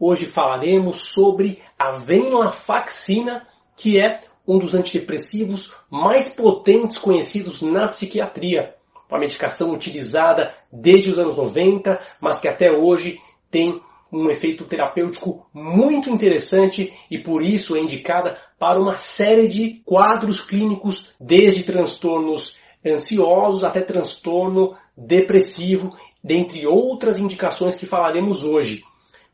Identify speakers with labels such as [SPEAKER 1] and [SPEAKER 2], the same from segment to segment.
[SPEAKER 1] Hoje falaremos sobre a venlafaxina, que é um dos antidepressivos mais potentes conhecidos na psiquiatria. Uma medicação utilizada desde os anos 90, mas que até hoje tem um efeito terapêutico muito interessante e por isso é indicada para uma série de quadros clínicos, desde transtornos ansiosos até transtorno depressivo, dentre outras indicações que falaremos hoje.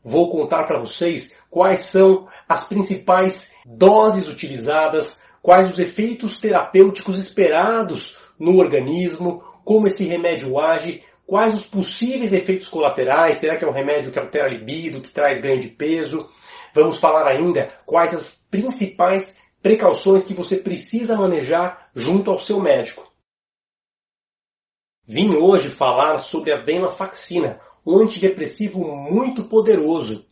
[SPEAKER 1] Vou contar para vocês quais são as principais doses utilizadas, quais os efeitos terapêuticos esperados no organismo, como esse remédio age, quais os possíveis efeitos colaterais, será que é um remédio que altera a libido, que traz ganho de peso? Vamos falar ainda quais as principais precauções que você precisa manejar junto ao seu médico. Vim hoje falar sobre a venlafaxina, um antidepressivo muito poderoso.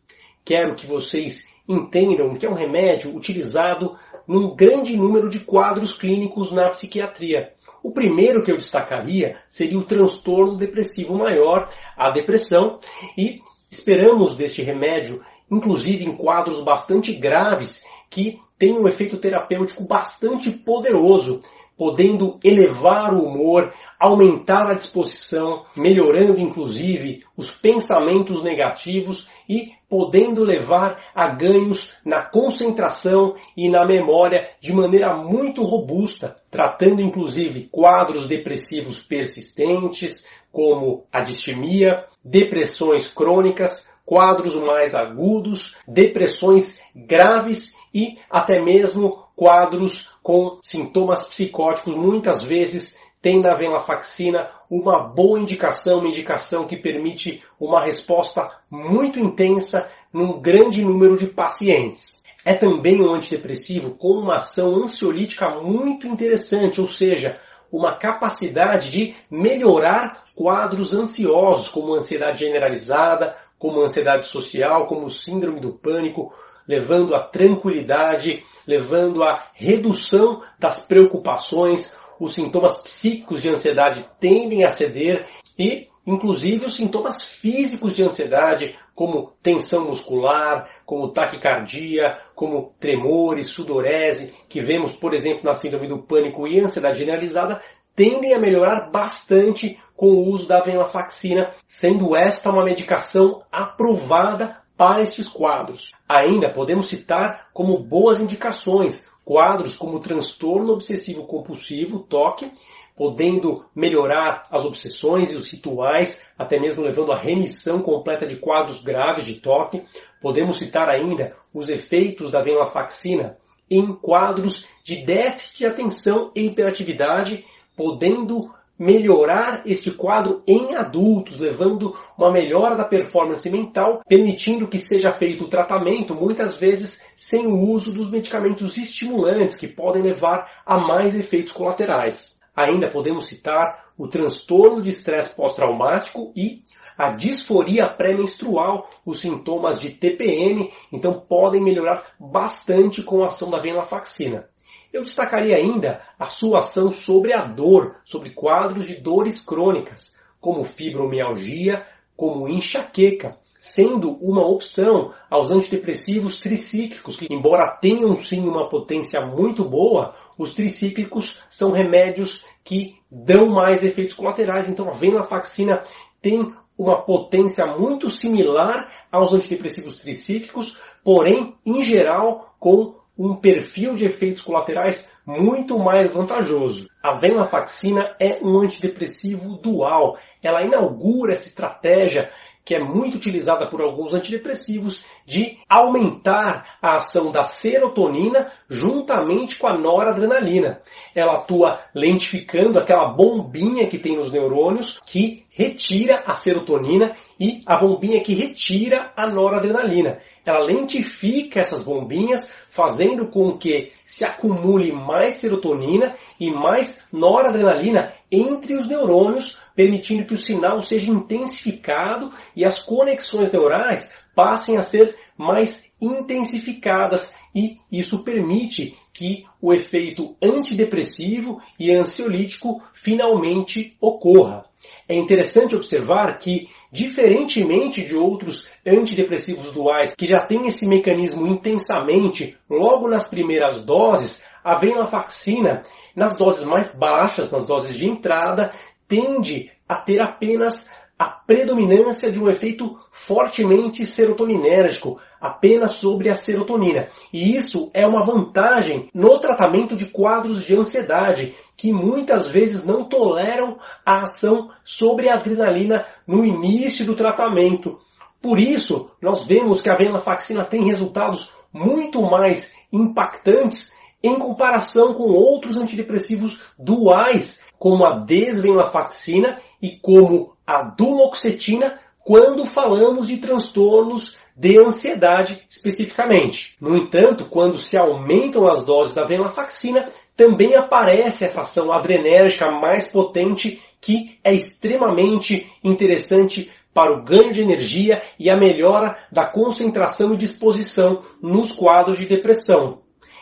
[SPEAKER 1] Quero que vocês entendam que é um remédio utilizado num grande número de quadros clínicos na psiquiatria. O primeiro que eu destacaria seria o transtorno depressivo maior, a depressão, e esperamos deste remédio, inclusive em quadros bastante graves, que tem um efeito terapêutico bastante poderoso, podendo elevar o humor, aumentar a disposição, melhorando inclusive os pensamentos negativos e podendo levar a ganhos na concentração e na memória de maneira muito robusta, tratando inclusive quadros depressivos persistentes, como a distimia, depressões crônicas, quadros mais agudos, depressões graves e até mesmo quadros com sintomas psicóticos, muitas vezes tem na venlafaxina uma boa indicação, uma indicação que permite uma resposta muito intensa num grande número de pacientes. É também um antidepressivo com uma ação ansiolítica muito interessante, ou seja, uma capacidade de melhorar quadros ansiosos, como ansiedade generalizada, como ansiedade social, como síndrome do pânico, levando à tranquilidade, levando à redução das preocupações. Os sintomas psíquicos de ansiedade tendem a ceder e, inclusive, os sintomas físicos de ansiedade, como tensão muscular, como taquicardia, como tremores, sudorese, que vemos, por exemplo, na síndrome do pânico e ansiedade generalizada, tendem a melhorar bastante com o uso da venlafaxina, sendo esta uma medicação aprovada para estes quadros. Ainda podemos citar como boas indicações quadros como transtorno obsessivo compulsivo, TOC, podendo melhorar as obsessões e os rituais, até mesmo levando à remissão completa de quadros graves de TOC. Podemos citar ainda os efeitos da venlafaxina em quadros de déficit de atenção e hiperatividade, podendo melhorar este quadro em adultos, levando uma melhora da performance mental, permitindo que seja feito o tratamento, muitas vezes sem o uso dos medicamentos estimulantes, que podem levar a mais efeitos colaterais. Ainda podemos citar o transtorno de estresse pós-traumático e a disforia pré-menstrual, os sintomas de TPM, então podem melhorar bastante com a ação da venlafaxina. Eu destacaria ainda a sua ação sobre a dor, sobre quadros de dores crônicas, como fibromialgia, como enxaqueca, sendo uma opção aos antidepressivos tricíclicos, que embora tenham sim uma potência muito boa, os tricíclicos são remédios que dão mais efeitos colaterais. Então a venlafaxina tem uma potência muito similar aos antidepressivos tricíclicos, porém, em geral, com um perfil de efeitos colaterais muito mais vantajoso. A venlafaxina é um antidepressivo dual. Ela inaugura essa estratégia que é muito utilizada por alguns antidepressivos, de aumentar a ação da serotonina juntamente com a noradrenalina. Ela atua lentificando aquela bombinha que tem nos neurônios que retira a serotonina e a bombinha que retira a noradrenalina. Ela lentifica essas bombinhas, fazendo com que se acumule mais serotonina e mais noradrenalina entre os neurônios, permitindo que o sinal seja intensificado e as conexões neurais passem a ser mais intensificadas e isso permite que o efeito antidepressivo e ansiolítico finalmente ocorra. É interessante observar que Diferentemente de outros antidepressivos duais que já têm esse mecanismo intensamente logo nas primeiras doses, a venlafaxina, nas doses mais baixas, nas doses de entrada, tende a ter apenas a predominância de um efeito fortemente serotoninérgico, apenas sobre a serotonina. E isso é uma vantagem no tratamento de quadros de ansiedade, que muitas vezes não toleram a ação sobre a adrenalina no início do tratamento. Por isso, nós vemos que a venlafaxina tem resultados muito mais impactantes em comparação com outros antidepressivos duais, como a desvenlafaxina e como a duloxetina, quando falamos de transtornos de ansiedade especificamente. No entanto, quando se aumentam as doses da venlafaxina, também aparece essa ação adrenérgica mais potente que é extremamente interessante para o ganho de energia e a melhora da concentração e disposição nos quadros de depressão.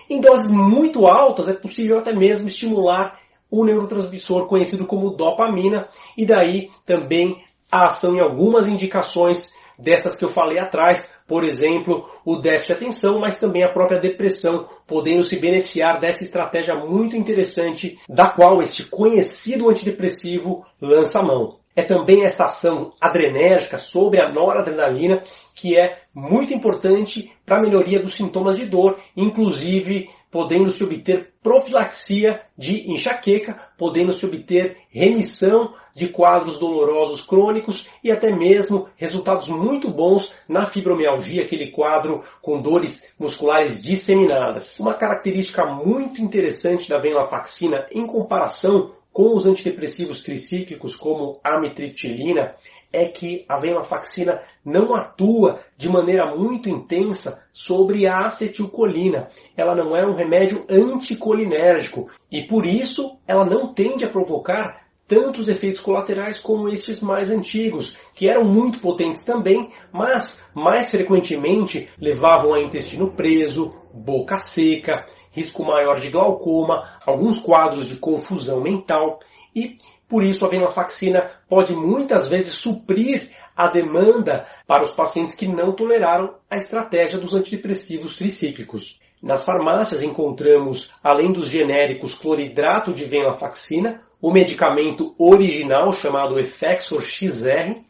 [SPEAKER 1] Em doses muito altas é possível até mesmo estimular o neurotransmissor conhecido como dopamina e daí também a ação em algumas indicações dessas que eu falei atrás, por exemplo, o déficit de atenção, mas também a própria depressão, podendo se beneficiar dessa estratégia muito interessante da qual este conhecido antidepressivo lança a mão. É também esta ação adrenérgica sobre a noradrenalina que é muito importante para a melhoria dos sintomas de dor, inclusive podendo se obter profilaxia de enxaqueca, podendo se obter remissão de quadros dolorosos crônicos e até mesmo resultados muito bons na fibromialgia, aquele quadro com dores musculares disseminadas. Uma característica muito interessante da venlafaxina em comparação com os antidepressivos tricíclicos como amitriptilina é que a venlafaxina não atua de maneira muito intensa sobre a acetilcolina. Ela não é um remédio anticolinérgico e por isso ela não tende a provocar tantos efeitos colaterais como estes mais antigos, que eram muito potentes também, mas mais frequentemente levavam a intestino preso, boca seca, risco maior de glaucoma, alguns quadros de confusão mental e por isso a venlafaxina pode muitas vezes suprir a demanda para os pacientes que não toleraram a estratégia dos antidepressivos tricíclicos. Nas farmácias encontramos, além dos genéricos cloridrato de venlafaxina, o medicamento original chamado Effexor XR,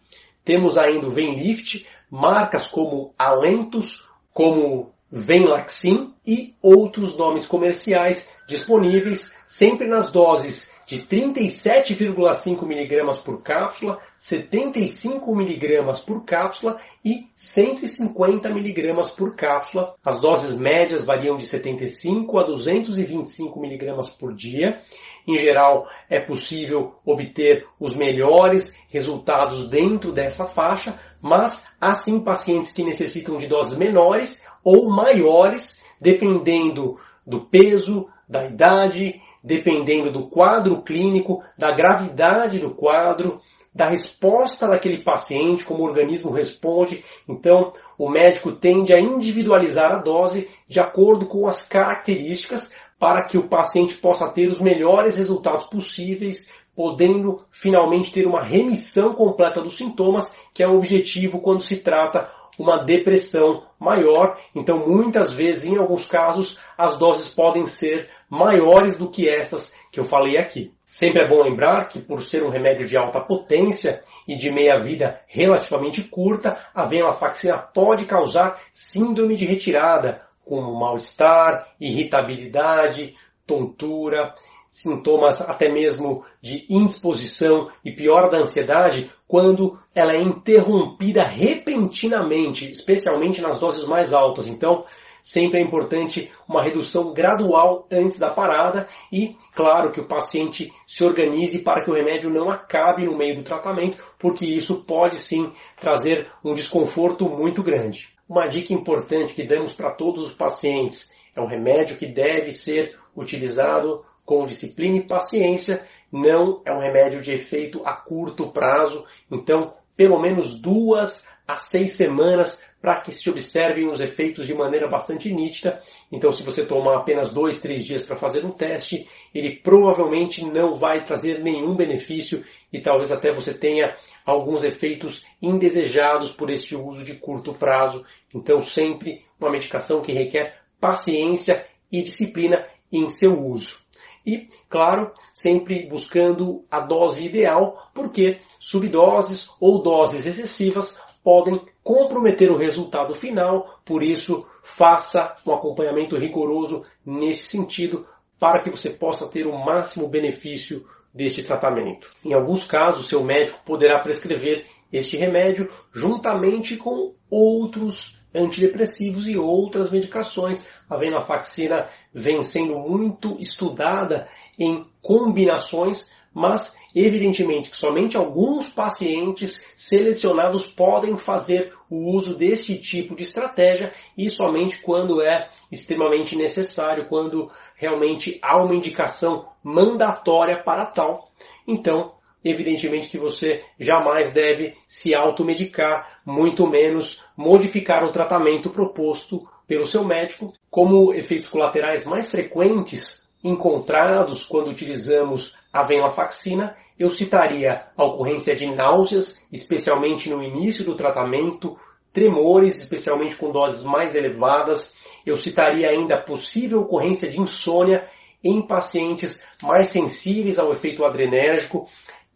[SPEAKER 1] temos ainda o Venlift, marcas como Alentus, como Venlaxin e outros nomes comerciais disponíveis sempre nas doses de 37,5 mg por cápsula, 75 mg por cápsula e 150 mg por cápsula. As doses médias variam de 75 a 225 mg por dia. Em geral, é possível obter os melhores resultados dentro dessa faixa, mas há sim pacientes que necessitam de doses menores ou maiores, dependendo do peso, da idade, dependendo do quadro clínico, da gravidade do quadro, da resposta daquele paciente, como o organismo responde. Então, o médico tende a individualizar a dose de acordo com as características para que o paciente possa ter os melhores resultados possíveis, podendo finalmente ter uma remissão completa dos sintomas, que é o objetivo quando se trata uma depressão maior. Então, muitas vezes, em alguns casos, as doses podem ser maiores do que estas que eu falei aqui. Sempre é bom lembrar que, por ser um remédio de alta potência e de meia-vida relativamente curta, a venlafaxina pode causar síndrome de retirada, como mal-estar, irritabilidade, tontura, sintomas até mesmo de indisposição e pior da ansiedade quando ela é interrompida repentinamente, especialmente nas doses mais altas. Então, sempre é importante uma redução gradual antes da parada e, claro, que o paciente se organize para que o remédio não acabe no meio do tratamento, porque isso pode sim trazer um desconforto muito grande. Uma dica importante que damos para todos os pacientes é um remédio que deve ser utilizado com disciplina e paciência, não é um remédio de efeito a curto prazo, então pelo menos duas a seis semanas para que se observem os efeitos de maneira bastante nítida. Então, se você tomar apenas dois, três dias para fazer um teste, ele provavelmente não vai trazer nenhum benefício e talvez até você tenha alguns efeitos indesejados por este uso de curto prazo. Então, sempre uma medicação que requer paciência e disciplina em seu uso. E, claro, sempre buscando a dose ideal, porque subdoses ou doses excessivas podem comprometer o resultado final, por isso faça um acompanhamento rigoroso nesse sentido para que você possa ter o máximo benefício deste tratamento. Em alguns casos, seu médico poderá prescrever este remédio juntamente com outros antidepressivos e outras medicações. A venlafaxina vem sendo muito estudada em combinações, mas evidentemente que somente alguns pacientes selecionados podem fazer o uso deste tipo de estratégia e somente quando é extremamente necessário, quando realmente há uma indicação mandatória para tal. Então, evidentemente que você jamais deve se automedicar, muito menos modificar o tratamento proposto pelo seu médico. Como efeitos colaterais mais frequentes encontrados quando utilizamos a venlafaxina, eu citaria a ocorrência de náuseas, especialmente no início do tratamento, tremores, especialmente com doses mais elevadas. Eu citaria ainda a possível ocorrência de insônia em pacientes mais sensíveis ao efeito adrenérgico,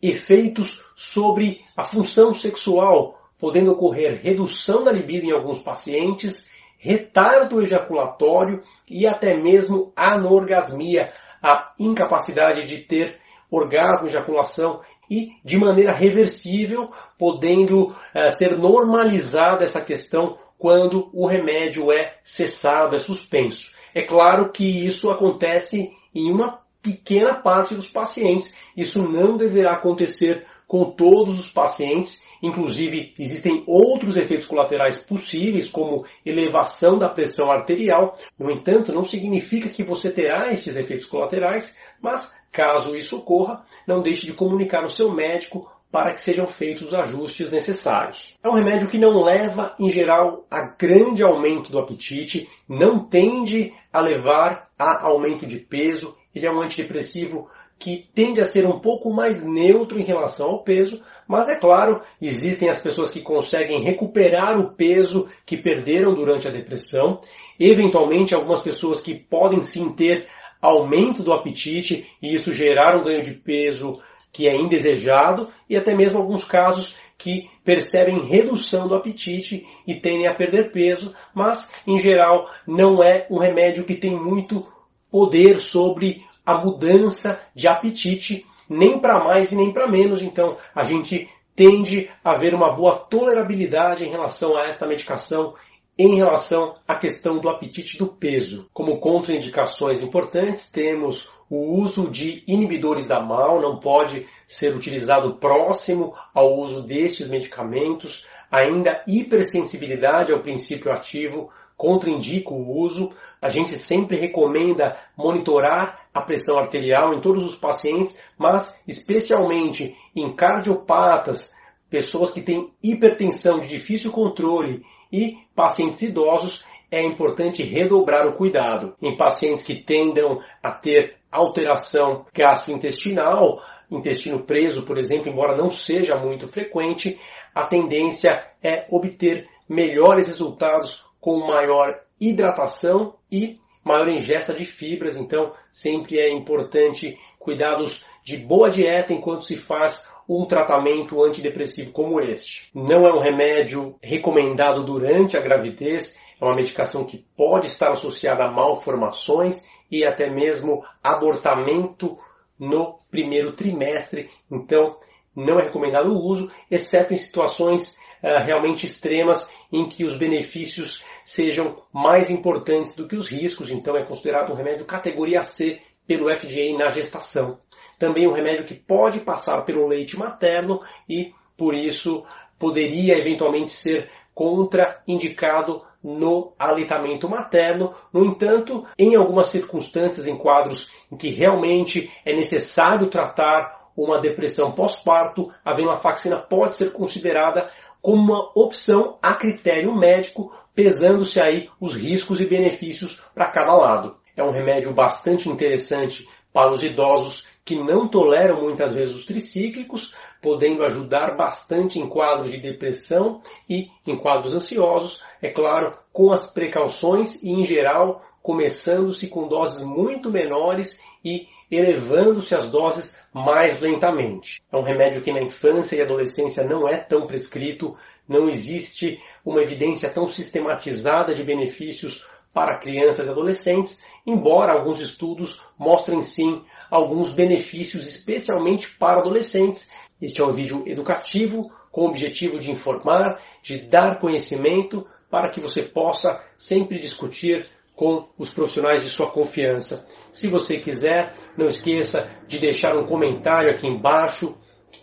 [SPEAKER 1] efeitos sobre a função sexual, podendo ocorrer redução da libido em alguns pacientes, retardo ejaculatório e até mesmo anorgasmia, a incapacidade de ter orgasmo, ejaculação e de maneira reversível, podendo uh, ser normalizada essa questão quando o remédio é cessado, é suspenso. É claro que isso acontece em uma pequena parte dos pacientes. Isso não deverá acontecer com todos os pacientes. Inclusive, existem outros efeitos colaterais possíveis, como elevação da pressão arterial. No entanto, não significa que você terá estes efeitos colaterais, mas caso isso ocorra, não deixe de comunicar ao seu médico para que sejam feitos os ajustes necessários. É um remédio que não leva, em geral, a grande aumento do apetite, não tende a levar a aumento de peso, ele é um antidepressivo que tende a ser um pouco mais neutro em relação ao peso, mas é claro, existem as pessoas que conseguem recuperar o peso que perderam durante a depressão, eventualmente algumas pessoas que podem sim ter aumento do apetite e isso gerar um ganho de peso que é indesejado e até mesmo alguns casos que percebem redução do apetite e tendem a perder peso, mas em geral não é um remédio que tem muito poder sobre a mudança de apetite, nem para mais e nem para menos. Então, a gente tende a ver uma boa tolerabilidade em relação a esta medicação em relação à questão do apetite do peso. Como contraindicações importantes, temos o uso de inibidores da MAL, não pode ser utilizado próximo ao uso destes medicamentos, ainda hipersensibilidade ao princípio ativo, contraindica o uso. A gente sempre recomenda monitorar a pressão arterial em todos os pacientes, mas especialmente em cardiopatas, pessoas que têm hipertensão de difícil controle e pacientes idosos, é importante redobrar o cuidado. Em pacientes que tendam a ter alteração gastrointestinal, intestino preso, por exemplo, embora não seja muito frequente, a tendência é obter melhores resultados com maior hidratação e maior ingesta de fibras. Então, sempre é importante cuidados de boa dieta enquanto se faz um tratamento antidepressivo como este. Não é um remédio recomendado durante a gravidez, é uma medicação que pode estar associada a malformações e até mesmo abortamento no primeiro trimestre. Então, não é recomendado o uso, exceto em situações uh, realmente extremas em que os benefícios sejam mais importantes do que os riscos, então é considerado um remédio categoria C pelo FDA na gestação. Também um remédio que pode passar pelo leite materno e, por isso, poderia eventualmente ser contraindicado no aleitamento materno. No entanto, em algumas circunstâncias, em quadros em que realmente é necessário tratar uma depressão pós-parto, a venlafaxina pode ser considerada como uma opção a critério médico, pesando-se aí os riscos e benefícios para cada lado. É um remédio bastante interessante para os idosos que não toleram muitas vezes os tricíclicos, podendo ajudar bastante em quadros de depressão e em quadros ansiosos, é claro, com as precauções e em geral começando-se com doses muito menores e elevando-se as doses mais lentamente. É um remédio que na infância e adolescência não é tão prescrito, não existe uma evidência tão sistematizada de benefícios para crianças e adolescentes, embora alguns estudos mostrem sim alguns benefícios, especialmente para adolescentes. Este é um vídeo educativo com o objetivo de informar, de dar conhecimento para que você possa sempre discutir com os profissionais de sua confiança. Se você quiser, não esqueça de deixar um comentário aqui embaixo,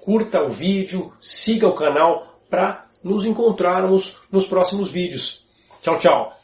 [SPEAKER 1] curta o vídeo, siga o canal para nos encontrarmos nos próximos vídeos. Tchau, tchau!